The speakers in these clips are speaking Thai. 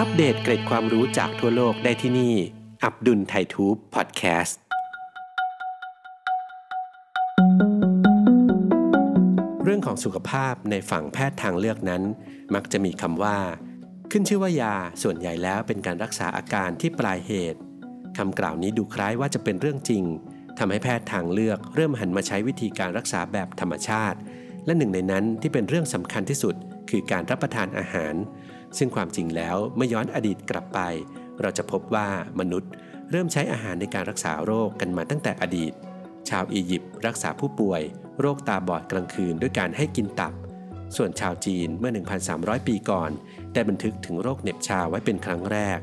อัปเดตเกร็ดความรู้จากทั่วโลกได้ที่นี่ อับดุลไททูบพอดแคสต์ เรื่องของสุขภาพในฝั่งแพทย์ทางเลือกนั้น มักจะมีคำว่า ขึ้นชื่อว่ายาส่วนใหญ่แล้วเป็นการรักษาอาการที่ปลายเหตุคำกล่าวนี้ดูคล้ายว่าจะเป็นเรื่องจริงทำให้แพทย์ทางเลือกเริ่มหันมาใช้วิธีการรักษาแบบธรรมชาติ และหนึ่งในนั้นที่เป็นเรื่องสำคัญที่สุด คือการรับประทานอาหาร ซึ่งความจริงแล้วเมื่อย้อนอดีตกลับไป เราจะพบว่ามนุษย์ เริ่มใช้อาหารในการรักษาโรคกันมาตั้งแต่อดีต ชาวอียิปต์รักษาผู้ป่วย โรคตาบอดกลางคืนด้วยการให้กินตับ ส่วนชาวจีนเมื่อ 1,300 ปีก่อน ได้บันทึกถึงโรคเหน็บชาไว้เป็นครั้งแรก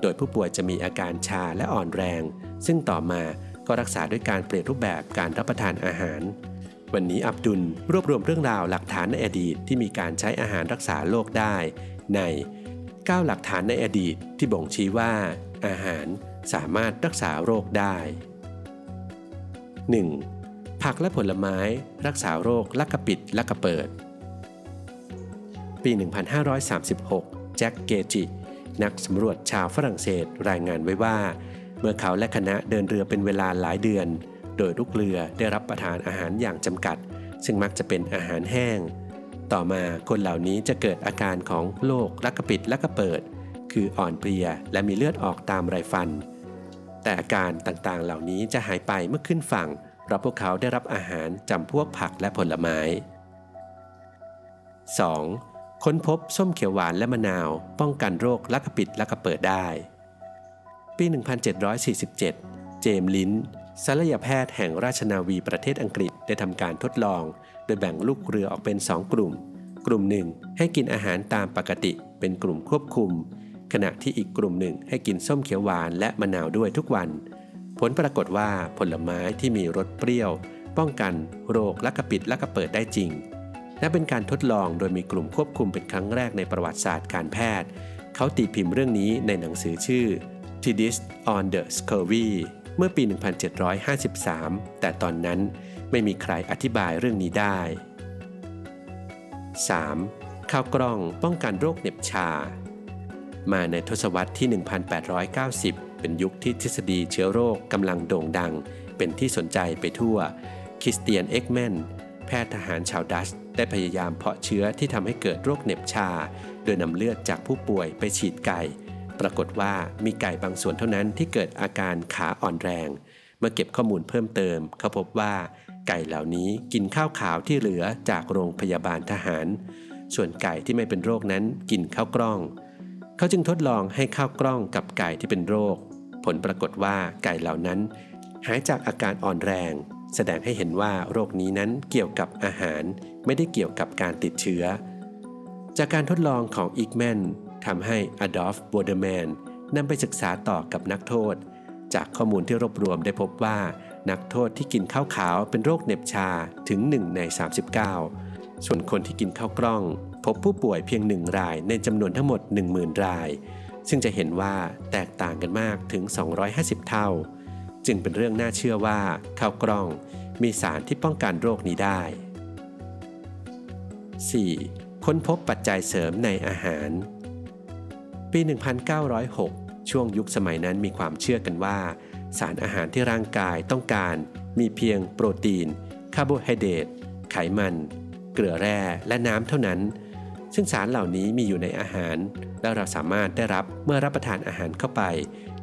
โดยผู้ป่วยจะมีอาการชาและอ่อนแรง ซึ่งต่อมาก็รักษาด้วยการเปลี่ยนรูปแบบการรับประทานอาหารวันนี้อับดุลรวบรวมเรื่องราวหลักฐานในอดีตที่มีการใช้อาหารรักษาโรคได้ ใน 9 หลักฐานในอดีตที่บ่งชี้ว่า อาหารสามารถรักษาโรคได้ 1. ผักและผลไม้รักษาโรคลักกระปิดลักกระเปิด ปี 1536 แจ็คเกจิ นักสำรวจชาวฝรั่งเศสรายงานไว้ว่า เมื่อเขาและคณะเดินเรือเป็นเวลาหลายเดือน โดยลูกเรือได้รับประทานอาหารอย่างจำกัด ซึ่งมักจะเป็นอาหารแห้ง ต่อมาคนเหล่านี้จะเกิดอาการของโรคลักกระปิดลักกระเปิด คืออ่อนเพลียและมีเลือดออกตามไรฟัน แต่อาการต่างๆเหล่านี้จะหายไปเมื่อขึ้นฝั่ง เพราะพวกเขาได้รับอาหารจำพวกผักและผลไม้ 2. ค้นพบส้มเขียวหวานและมะนาว ป้องกันโรคลักกระปิดลักกระเปิดได้ ปี 1747 เจมส์ลินศัลยแพทย์แห่งราชนาวีประเทศอังกฤษได้ทำการทดลอง ดยแบ่งลูกเรือออกเป็น 2 กลุ่ม กลุ่มหนึ่งให้กินอาหารตามปกติ เป็นกลุ่มควบคุม ขณะที่อีกกลุ่มหนึ่งให้กินส้มเขียวหวานและมะนาวด้วยทุกวัน ผลปรากฏว่าผลไม้ที่มีรสเปรี้ยว ป้องกันโรคและกระปิดและกระเปิดได้จริง และเป็นการทดลองโดยมีกลุ่มควบคุมเป็นครั้งแรกในประวัติศาสตร์การแพทย์ เขาตีพิมพ์เรื่องนี้ในหนังสือชื่อ t i d i s on the Scurvy เมื่อปี 1753 แต่ตอนนั้น ไม่มีใครอธิบายเรื่องนี้ได้ 3. ข้าวกล้องป้องกันโรคเหน็บชา มาในทศวรรษที่ 1890 เป็นยุคที่ทฤษฎีเชื้อโรคกำลังโด่งดัง เป็นที่สนใจไปทั่ว คริสเตียนเอ็กแมนแพทย์ทหารชาวดัชได้พยายามเพาะเชื้อที่ทำให้เกิดโรคเหน็บชา โดยนำเลือดจากผู้ป่วยไปฉีดไก่ ปรากฏว่ามีไก่บางส่วนเท่านั้นที่เกิดอาการขาอ่อนแรง เมื่อเก็บข้อมูลเพิ่มเติมเขาพบว่า ไก่เหล่านี้กินข้าวขาวที่เหลือจากโรงพยาบาลทหาร ส่วนไก่ที่ไม่เป็นโรคนั้นกินข้าวกล้อง เขาจึงทดลองให้ข้าวกล้องกับไก่ที่เป็นโรค ผลปรากฏว่าไก่เหล่านั้น หายจากอาการอ่อนแรง แสดงให้เห็นว่าโรคนี้นั้นเกี่ยวกับอาหารไม่ได้เกี่ยวกับการติดเชื้อ จากการทดลองของอีกแมนทำให้อดอล์ฟโบเดอร์แมนนำไปศึกษาต่อกับนักโทษ จากข้อมูลที่รวบรวมได้พบว่า นักโทษที่กินข้าวขาวเป็นโรคเน็บชาถึง 1 ใน 39 ส่วนคนที่กินข้าวกล้อง พบผู้ป่วยเพียงหนึ่งรายในจำนวนทั้งหมด 10,000 ราย ซึ่งจะเห็นว่าแตกต่างกันมากถึง 250 เท่า จึงเป็นเรื่องน่าเชื่อว่าข้าวกล้องมีสารที่ป้องกันโรคนี้ได้ 4. ค้นพบปัจจัยเสริมในอาหาร ปี 1906 ช่วงยุคสมัยนั้นมีความเชื่อกันว่า สารอาหารที่ร่างกายต้องการมีเพียงโปรตีน คาร์โบไฮเดรต ไขมัน เกลือแร่ และน้ำเท่านั้น ซึ่งสารเหล่านี้มีอยู่ในอาหาร และเราสามารถได้รับเมื่อรับประทานอาหารเข้าไป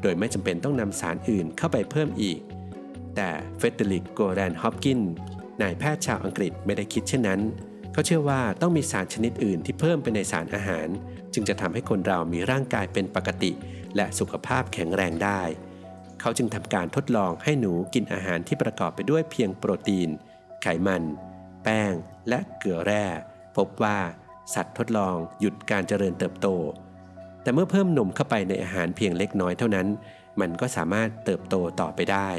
โดยไม่จำเป็นต้องนำสารอื่นเข้าไปเพิ่มอีก แต่เฟรเดอริกโกว์แลนด์ฮอปกินส์นายแพทย์ชาวอังกฤษไม่ได้คิดเช่นนั้น เขาเชื่อว่าต้องมีสารชนิดอื่นที่เพิ่มไปในสารอาหาร จึงจะทำให้คนเรามีร่างกายเป็นปกติ และสุขภาพแข็งแรงได้ เขาจึงทำการทดลองให้หนูกินอาหารที่ประกอบไปด้วยเพียงโปรตีน ไขมัน แป้ง และเกลือแร่ พบว่าสัตว์ทดลองหยุดการเจริญเติบโต แต่เมื่อเพิ่มนมเข้าไปในอาหารเพียงเล็กน้อยเท่านั้น มันก็สามารถเติบโตต่อไปได้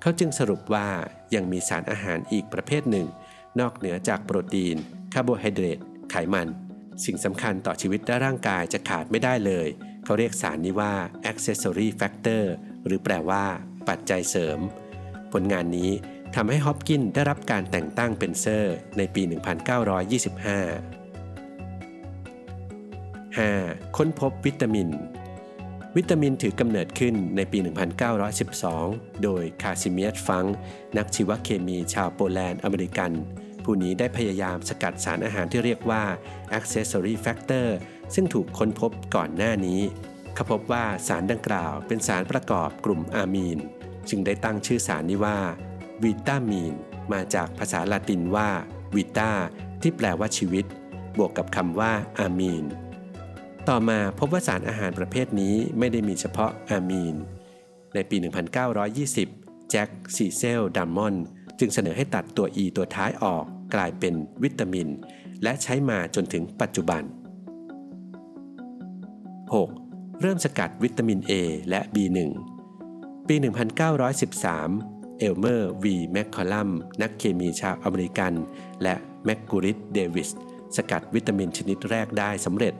เขาจึงสรุปว่ายังมีสารอาหารอีกประเภทหนึ่ง นอกเหนือจากโปรตีน คาร์โบไฮเดรต ไขมัน สิ่งสำคัญต่อชีวิตและร่างกายจะขาดไม่ได้เลย เขาเรียกสารนี้ว่า accessory factor หรือแปลว่า ปัจจัยเสริม ผลงานนี้ทำให้ฮอปกินส์ได้รับการแต่งตั้งเป็นเซอร์ในปี 1925 5. ค้นพบวิตามิน วิตามินถือกำเนิดขึ้นในปี 1912 โดยคาซิเมียร์ฟังก์ นักชีวเคมีชาวโปแลนด์อเมริกัน ผู้นี้ได้พยายามสกัดสารอาหารที่เรียกว่า accessory factor ซึ่งถูกค้นพบก่อนหน้านี้ เขาพบว่าสารดังกล่าวเป็นสารประกอบกลุ่มอะมีน จึงได้ตั้งชื่อสารนี้ว่าวิตามีน มาจากภาษาละตินว่าวิตาที่แปลว่าชีวิต บวกกับคำว่าอะมีน ต่อมาพบว่าสารอาหารประเภทนี้ไม่ได้มีเฉพาะอะมีน ในปี 1920 แจ็คซีเซลดัมมอนจึงเสนอให้ตัดตัว E ตัวท้ายออกกลายเป็นวิตามิน และใช้มาจนถึงปัจจุบัน 6. เริ่มสกัดวิตามิน A และ B1 ปี 1913 เอลเมอร์ วีแมคคอลัม นักเคมีชาวอเมริกัน และแมกกูริตเดวิส สกัดวิตามินชนิดแรกได้สำเร็จ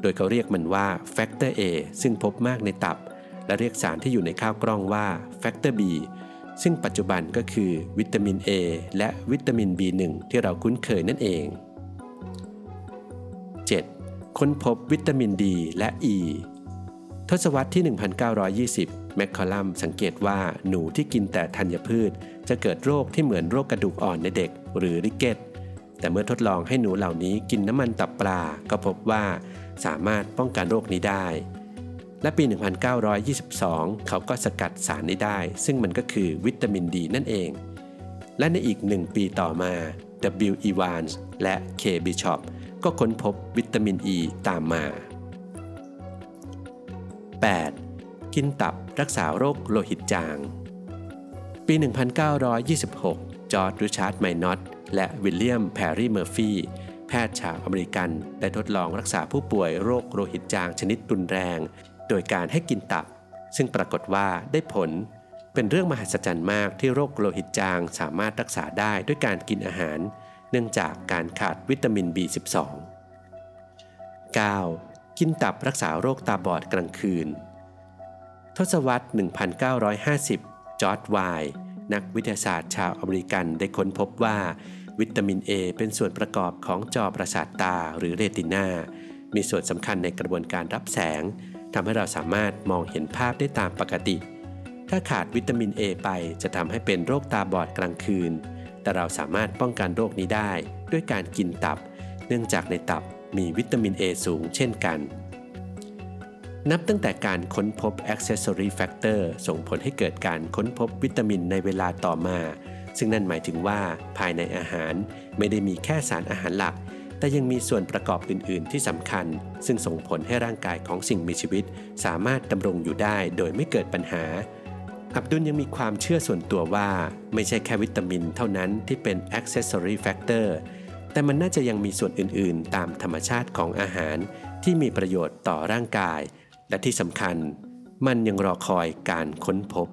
โดยเขาเรียกมันว่าแฟกเตอร์ A ซึ่งพบมากในตับ และเรียกสารที่อยู่ในข้าวกล้องว่าแฟกเตอร์ B ซึ่งปัจจุบันก็คือวิตามิน A และวิตามิน B1 ที่เราคุ้นเคยนั่นเอง 7. ค้นพบวิตามินดีและ E ทศวรรษที่ 1920 แมคคอลัมสังเกตว่าหนูที่กินแต่ธัญพืช จะเกิดโรคที่เหมือนโรคกระดูกอ่อนในเด็ก หรือริกเกตแต่เมื่อทดลองให้หนูเหล่านี้กินน้ำมันตับปลา ก็พบว่าสามารถป้องกันโรคนี้ได้ และปี 1922 เขาก็สกัดสารนี้ได้ ซึ่งมันก็คือวิตามินดีนั่นเอง และในอีกหนึ่งปีต่อมา W. Evans และ K. Bishop ก็ค้นพบวิตามินอ e ีตามมา 8. กินตับรักษาโรคโลหิตจาง ปี 1926 จอร์จริชาร์ดไมนอตและวิลเลียมแพร์รีเมอร์ฟีแพทย์ชาวอเมริกัน ได้ทดลองรักษาผู้ป่วยโรคโลหิตจางชนิดรุนแรง โดยการให้กินตับ ซึ่งปรากฏว่าได้ผล เป็นเรื่องมหัศจรรย์มากที่โรคโลหิตจางสามารถรักษาได้ด้วยการกินอาหาร เนื่องจากการขาดวิตามิน B12 9. กินตับรักษาโรคตาบอดกลางคืน ทศวรรษ 1950 จอร์จวาลด์นักวิทยาศาสตร์ชาวอเมริกันได้ค้นพบว่า วิตามิน A เป็นส่วนประกอบของจอประสาทตาหรือเรตินา มีส่วนสำคัญในกระบวนการรับแสงทำให้เราสามารถมองเห็นภาพได้ตามปกติ ถ้าขาดวิตามิน A ไปจะทำให้เป็นโรคตาบอดกลางคืน แต่เราสามารถป้องกันโรคนี้ได้ ด้วยการกินตับ เนื่องจากในตับ มีวิตามิน A สูงเช่นกัน นับตั้งแต่การค้นพบ accessory factor ส่งผลให้เกิดการค้นพบวิตามินในเวลาต่อมา ซึ่งนั่นหมายถึงว่าภายในอาหารไม่ได้มีแค่สารอาหารหลัก แต่ยังมีส่วนประกอบอื่น ๆ ที่สำคัญ ซึ่งส่งผลให้ร่างกายของสิ่งมีชีวิต สามารถดำรงอยู่ได้โดยไม่เกิดปัญหาอับดุลยังมีความเชื่อส่วนตัวว่า ไม่ใช่แค่วิตามินเท่านั้นที่เป็น accessory factor แต่มันน่าจะยังมีส่วนอื่นๆ ตามธรรมชาติของอาหารที่มีประโยชน์ต่อร่างกาย และที่สำคัญ มันยังรอคอยการค้นพบ